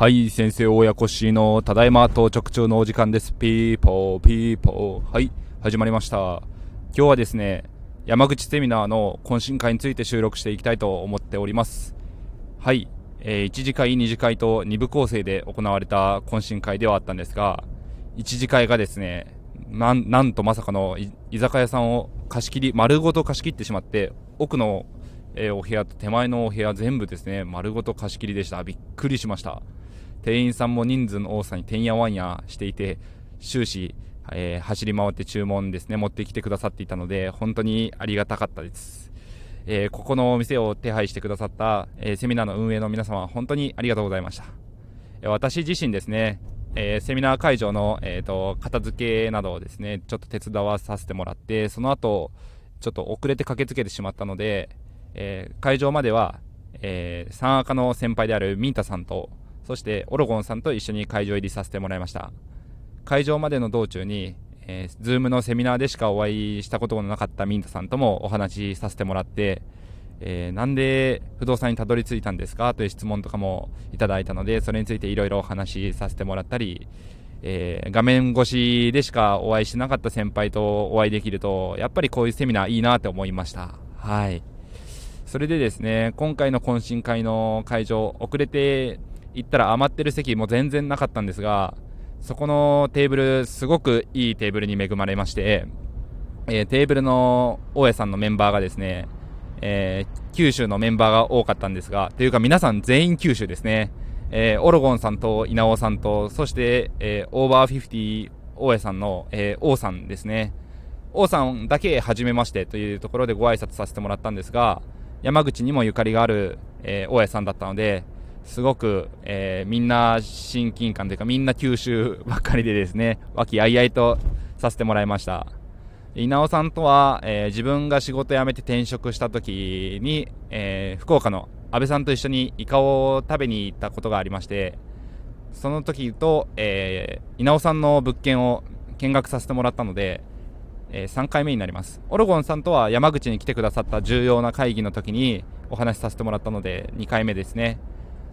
はい、先生親子しのただいま到着中のお時間です。ピーポー、ピーポー。はい、始まりました。今日はですね、山口セミナーの懇親会について収録していきたいと思っております。はい、えー、1次会、2次会と2部構成で行われた懇親会ではあったんですが、1次会がですね、なんなんとまさかの居酒屋さんを貸し切り、丸ごと貸し切ってしまって、奥の、えお部屋と手前のお部屋全部ですね、丸ごと貸し切りでした。びっくりしました。店員さんも人数の多さにてんやわんやしていて終始、えー走り回って注文ですね持ってきてくださっていたので本当にありがたかったです、えーここのお店を手配してくださった、えーセミナーの運営の皆様本当にありがとうございました、え私自身ですね、えセミナー会場の、えーと片付けなどをですねちょっと手伝わさせてもらってその後ちょっと遅れて駆けつけてしまったので、え会場までは、えー、三赤の先輩であるミンタさんとそしてオロゴンさんと一緒に会場入りさせてもらいました。会場までの道中に、えー、Zoom のセミナーでしかお会いしたことのなかったミンタさんともお話しさせてもらって、えーなんで不動産にたどり着いたんですかという質問とかもいただいたのでそれについていろいろお話しさせてもらったり、えー画面越しでしかお会いしなかった先輩とお会いできるとやっぱりこういうセミナーいいなって思いました。はい。それでですね今回の懇親会の会場遅れて行ったら余ってる席も全然なかったんですがそこのテーブルすごくいいテーブルに恵まれまして、えーテーブルの大家さんのメンバーがですね、えー九州のメンバーが多かったんですがというか皆さん全員九州ですね、えーオロゴンさんと稲尾さんとそして、えーオーバーフィフティ大家さんの、えー王さんですね。王さんだけ初めましてというところでご挨拶させてもらったんですが山口にもゆかりがある、えー大家さんだったのですごく、えーみんな親近感というかみんな九州ばっかりでですね和気あいあいとさせてもらいました。稲尾さんとは、えー自分が仕事辞めて転職した時に、えー福岡の安倍さんと一緒にイカを食べに行ったことがありましてその時と、えー稲尾さんの物件を見学させてもらったので、え3回目になります。オロゴンさんとは山口に来てくださった重要な会議の時にお話しさせてもらったので2回目ですね。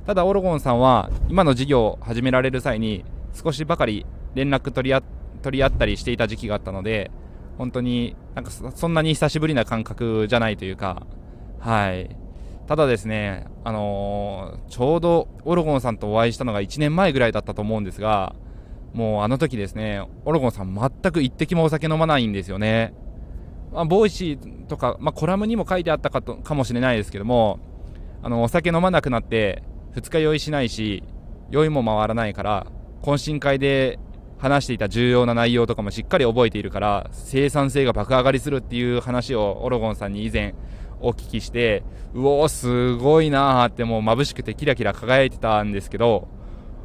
ただオロゴンさんは今の事業を始められる際に少しばかり連絡取り合取り合ったりしていた時期があったので本当になんかそんなに久しぶりな感覚じゃないというかはい。ただですね、あのーちょうどオロゴンさんとお会いしたのが1年前ぐらいだったと思うんですがもうあの時ですねオロゴンさん全く一滴もお酒飲まないんですよね。まあ、 Voicy とか、まあ、コラムにも書いてあったかとかもしれないですけどもあのお酒飲まなくなって二日酔いしないし酔いも回らないから懇親会で話していた重要な内容とかもしっかり覚えているから生産性が爆上がりするっていう話をオロゴンさんに以前お聞きしてうおーすごいなーってもう眩しくてキラキラ輝いてたんですけど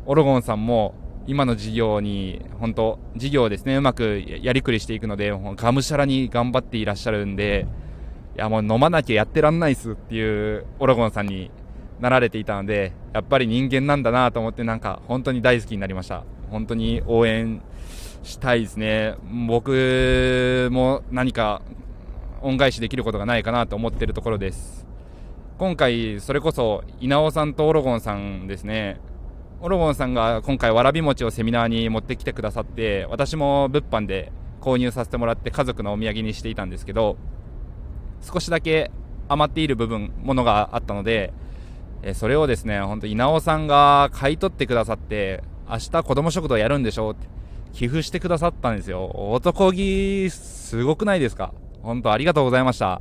オロゴンさんも今の事業に本当事業ですねうまくやりくりしていくのでがむしゃらに頑張っていらっしゃるんでいやもう飲まなきゃやってらんないっすっていうオロゴンさんになられていたのでやっぱり人間なんだなと思ってなんか本当に大好きになりました。本当に応援したいですね。僕も何か恩返しできることがないかなと思ってるところです。今回それこそ稲尾さんとオロゴンさんですね。オロゴンさんが今回わらび餅をセミナーに持ってきてくださって私も物販で購入させてもらって家族のお土産にしていたんですけど少しだけ余っている部分ものがあったのでえそれをですね本当稲尾さんが買い取ってくださって明日子ども食堂やるんでしょって寄付してくださったんですよ。男気すごくないですか？本当ありがとうございました。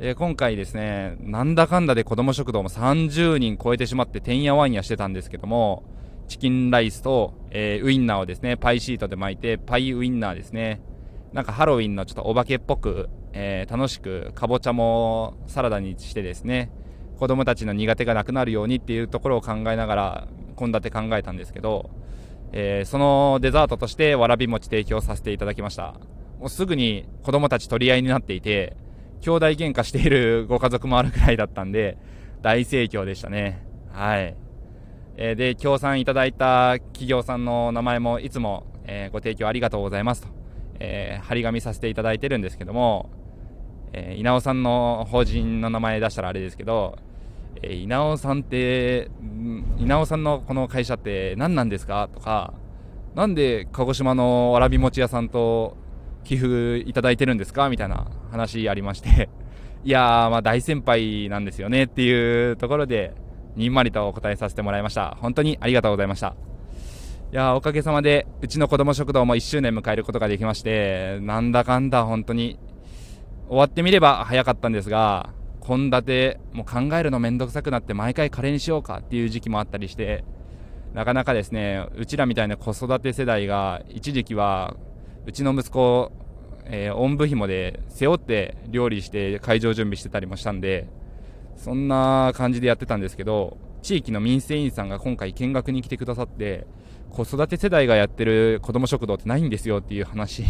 えー今回ですねなんだかんだで子ども食堂も30人超えてしまっててんやわんやしてたんですけどもチキンライスと、えーウインナーをですねパイシートで巻いてパイウインナーですね。なんかハロウィンのちょっとお化けっぽく、えー楽しくかぼちゃもサラダにしてですね子供たちの苦手がなくなるようにっていうところを考えながら献立考えたんですけど、えーそのデザートとしてわらび餅提供させていただきました。もうすぐに子供たち取り合いになっていて兄弟喧嘩しているご家族もあるくらいだったんで大盛況でしたね。はい、えーで協賛いただいた企業さんの名前もいつも、えーご提供ありがとうございますと、えー張り紙させていただいてるんですけども、えー稲尾さんの法人の名前出したらあれですけどえー、稲尾さんって、稲尾さんのこの会社って何なんですか？とか、なんで鹿児島のわらび餅屋さんと寄付いただいてるんですか？みたいな話ありまして いやー、まあ大先輩なんですよねっていうところで、にんまりとお答えさせてもらいました。本当にありがとうございました。いやおかげさまで、うちの子供食堂も1周年迎えることができまして、なんだかんだ本当に、終わってみれば早かったんですが、献立も考えるのめんどくさくなって毎回カレーにしようかっていう時期もあったりして、なかなかですね、うちらみたいな子育て世代が、一時期は、うちの息子、えー、おんぶひもで背負って料理して会場準備してたりもしたんで、そんな感じでやってたんですけど、地域の民生委員さんが今回見学に来てくださって、子育て世代がやってる子ども食堂ってないんですよっていう話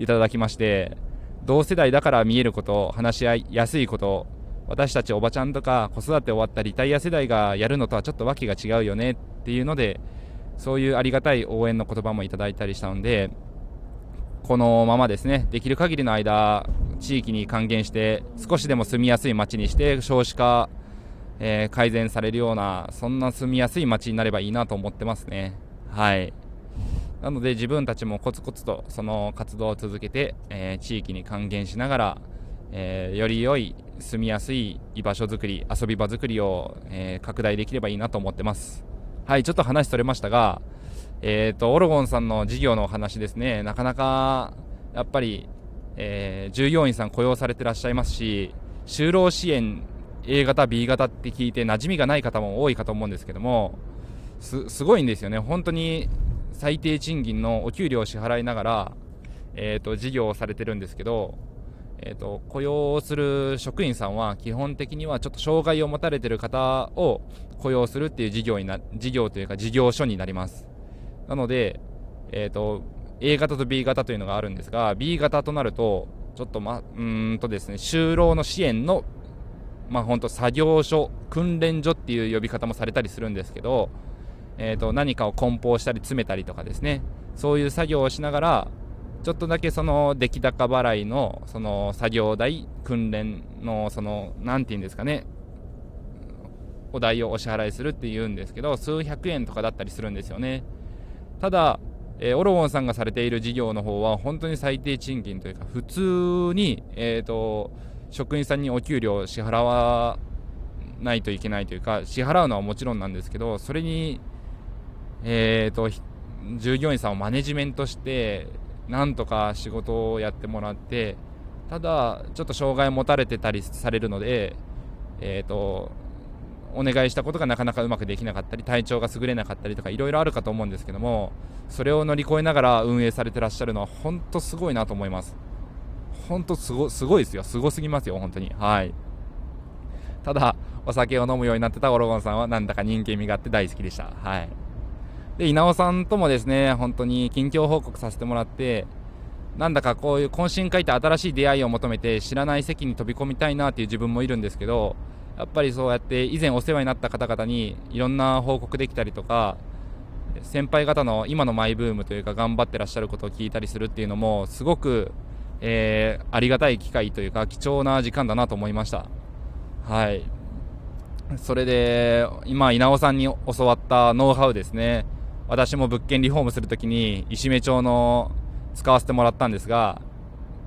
いただきまして、同世代だから見えること、話し合いやすいこと、私たちおばちゃんとか子育て終わったリタイア世代がやるのとはちょっと訳が違うよねっていうので、そういうありがたい応援の言葉もいただいたりしたので、このままですね、できる限りの間、地域に還元して、少しでも住みやすい街にして、少子化、えー、改善されるような、そんな住みやすい街になればいいなと思ってますね。はい。なので自分たちもコツコツとその活動を続けて、えー、地域に還元しながら、えー、より良い住みやすい居場所づくり、遊び場づくりを、えー、拡大できればいいなと思ってます。はい、ちょっと話それましたが、えっ、ー、と、オロゴンさんの事業のお話ですね、なかなか、やっぱり、え、従業員さん雇用されてらっしゃいますし、就労支援 A 型、B 型って聞いて馴染みがない方も多いかと思うんですけども、す、ごいんですよね。本当に最低賃金のお給料を支払いながら、えっ、ー、と、事業をされてるんですけど、えーと、雇用する職員さんは基本的にはちょっと障害を持たれている方を雇用するっていう事業にな事業というか事業所になります。なので、えーと、A 型と B 型というのがあるんですが B 型となるとちょっとまうんとですね就労の支援のまあ本当作業所訓練所っていう呼び方もされたりするんですけど、えーと何かを梱包したり詰めたりとかですねそういう作業をしながらちょっとだけその出来高払いのその作業代訓練のその何て言うんですかね。お代をお支払いするっていうんですけど数百円とかだったりするんですよね。ただ、えー、オロゴンさんがされている事業の方は本当に最低賃金というか普通に、えーと、職員さんにお給料を支払わないといけないというか支払うのはもちろんなんですけどそれにえーと従業員さんをマネジメントしてなんとか仕事をやってもらってただちょっと障害を持たれてたりされるのでえっ、ー、とお願いしたことがなかなかうまくできなかったり体調が優れなかったりとかいろいろあるかと思うんですけどもそれを乗り越えながら運営されてらっしゃるのは本当すごいなと思います。本当すごすごいですよ。すごすぎますよ本当に。はい。ただお酒を飲むようになってたオロゴンさんはなんだか人間味があって大好きでした。はい。で、稲尾さんともですね、本当に近況報告させてもらって、なんだかこういう懇親会って新しい出会いを求めて知らない席に飛び込みたいなっていう自分もいるんですけど、やっぱりそうやって以前お世話になった方々にいろんな報告できたりとか、先輩方の今のマイブームというか頑張ってらっしゃることを聞いたりするっていうのもすごく、えー、ありがたい機会というか貴重な時間だなと思いました。はい。それで、今、稲尾さんに教わったノウハウですね。私も物件リフォームするときに石目町の使わせてもらったんですが、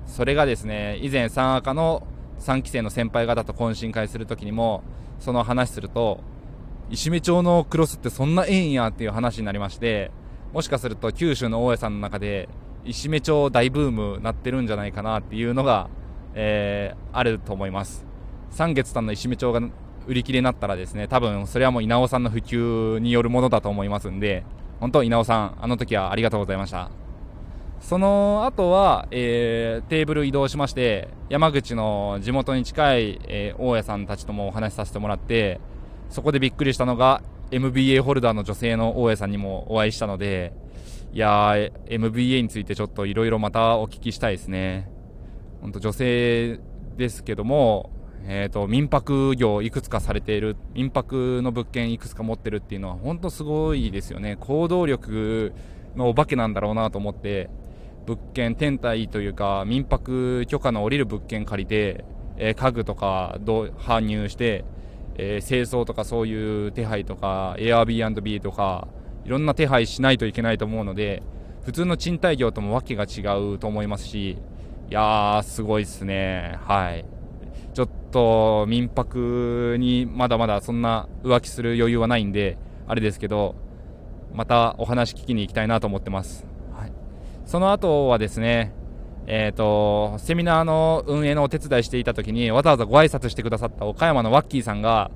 それがですね、以前三赤の3期生の先輩方と懇親会するときにも、その話すると、石目町のクロスってそんなええんやっていう話になりまして、もしかすると九州の大家さんの中で、石目町大ブームなってるんじゃないかなっていうのが、えー、あると思います。三月さんの石目町が売り切れになったらですね、多分それはもう稲尾さんの普及によるものだと思いますんで、本当、稲尾さん、あの時はありがとうございました。その後は、えー、テーブル移動しまして、山口の地元に近い、えー、大家さんたちともお話しさせてもらって、そこでびっくりしたのが、MBA ホルダーの女性の大家さんにもお会いしたので、いやー、MBA についてちょっといろいろまたお聞きしたいですね。本当女性ですけども、えーと、民泊業いくつかされている民泊の物件いくつか持ってるっていうのは本当すごいですよね。行動力のお化けなんだろうなと思って物件天体というか民泊許可の下りる物件借りて、えー、家具とかど搬入して、えー、清掃とかそういう手配とか Airbnb とかいろんな手配しないといけないと思うので普通の賃貸業ともわけが違うと思いますしいやーすごいっすね。はい。と民泊にまだまだそんな浮気する余裕はないんであれですけどまたお話聞きに行きたいなと思ってます、はい、その後はですねえーと、セミナーの運営のお手伝いしていた時にわざわざご挨拶してくださった岡山のワッキーさんが、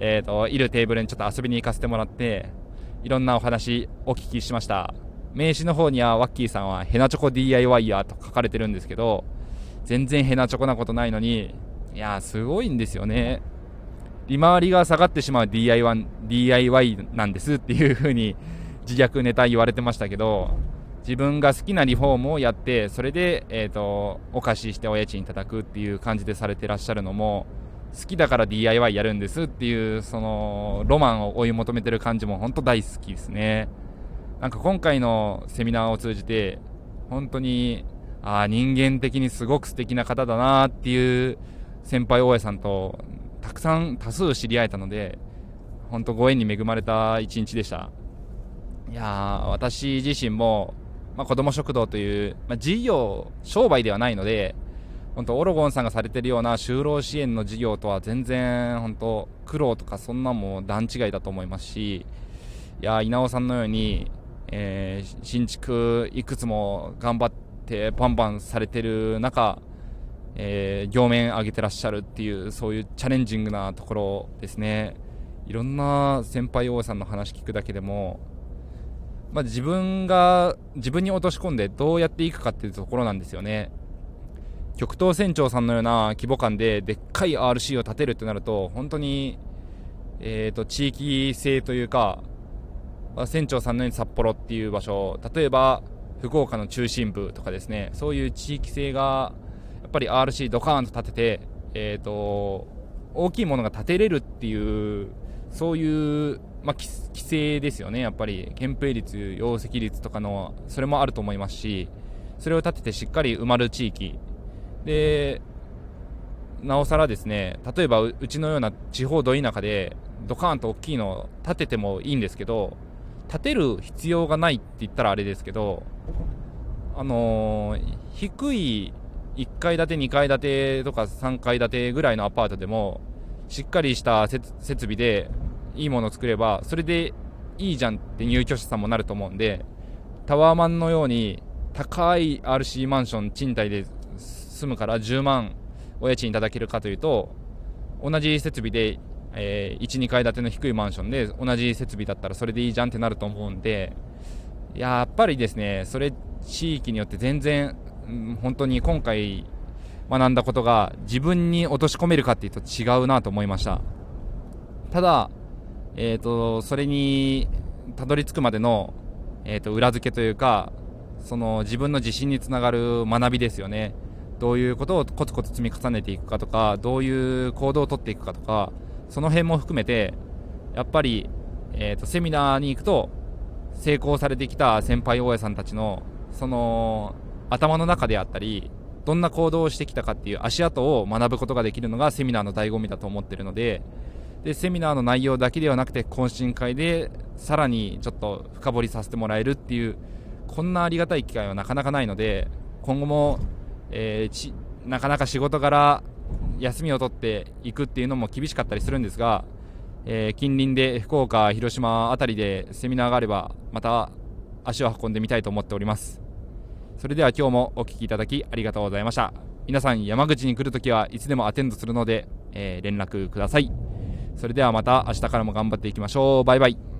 えーと、いるテーブルにちょっと遊びに行かせてもらっていろんなお話お聞きしました。名刺の方にはワッキーさんはヘナチョコ DIY やと書かれてるんですけど全然ヘナチョコなことないのにいやすごいんですよね。利回りが下がってしまう DIY, DIY なんですっていう風に自虐ネタ言われてましたけど自分が好きなリフォームをやってそれで、えーと、お貸ししてお家賃いただくっていう感じでされてらっしゃるのも好きだから DIY やるんですっていうそのロマンを追い求めてる感じも本当大好きですね。なんか今回のセミナーを通じて本当にああ人間的にすごく素敵な方だなっていう先輩大家さんとたくさん多数知り合えたので本当ご縁に恵まれた一日でした。いや私自身もまあ、子ども食堂という、まあ、事業、商売ではないので、本当オロゴンさんがされてるような就労支援の事業とは全然本当苦労とかそんなも段違いだと思いますしいや稲尾さんのように、えー、新築いくつも頑張ってバンバンされてる中、えー、業面上げてらっしゃるっていうそういうチャレンジングなところですね。いろんな先輩王さんの話聞くだけでもまあ、自分が自分に落とし込んでどうやっていくかっていうところなんですよね。極東船長さんのような規模感ででっかい RC を建てるってなると本当に、えーと、地域性というか、まあ、船長さんのように札幌っていう場所例えば福岡の中心部とかですねそういう地域性がぱり RC ドカーンと建てて、えーと大きいものが建てれるっていうそういうまあ、規制ですよね、やっぱり、憲兵率、容積率とかの、それもあると思いますし、それを立ててしっかり埋まる地域、で、なおさらですね、例えばうちのような地方ど田舎で、ドカーンと大きいのを建ててもいいんですけど、建てる必要がないって言ったらあれですけど、あのー、低い1階建て、2階建てとか3階建てぐらいのアパートでも、しっかりした設備でいいものを作ればそれでいいじゃんって入居者さんもなると思うんでタワーマンのように高い RC マンション賃貸で住むから10万お家賃いただけるかというと同じ設備で、えー、12階建ての低いマンションで同じ設備だったらそれでいいじゃんってなると思うんでやっぱりですねそれ地域によって全然、うん、本当に今回学んだことが自分に落とし込めるかっていうと違うなと思いました。ただえーと、それにたどり着くまでの、えーと、裏付けというかその自分の自信につながる学びですよね。どういうことをコツコツ積み重ねていくかとかどういう行動をとっていくかとかその辺も含めてやっぱり、えーと、セミナーに行くと成功されてきた先輩大家さんたちのその頭の中であったりどんな行動をしてきたかっていう足跡を学ぶことができるのがセミナーの醍醐味だと思ってるのででセミナーの内容だけではなくて懇親会でさらにちょっと深掘りさせてもらえるっていうこんなありがたい機会はなかなかないので今後も、えー、なかなか仕事柄休みを取っていくっていうのも厳しかったりするんですが、えー、近隣で福岡、広島辺りでセミナーがあればまた足を運んでみたいと思っております。それでは今日もお聴きいただきありがとうございました。皆さん山口に来るときはいつでもアテンドするので、えー、連絡ください。それではまた明日からも頑張っていきましょう。バイバイ。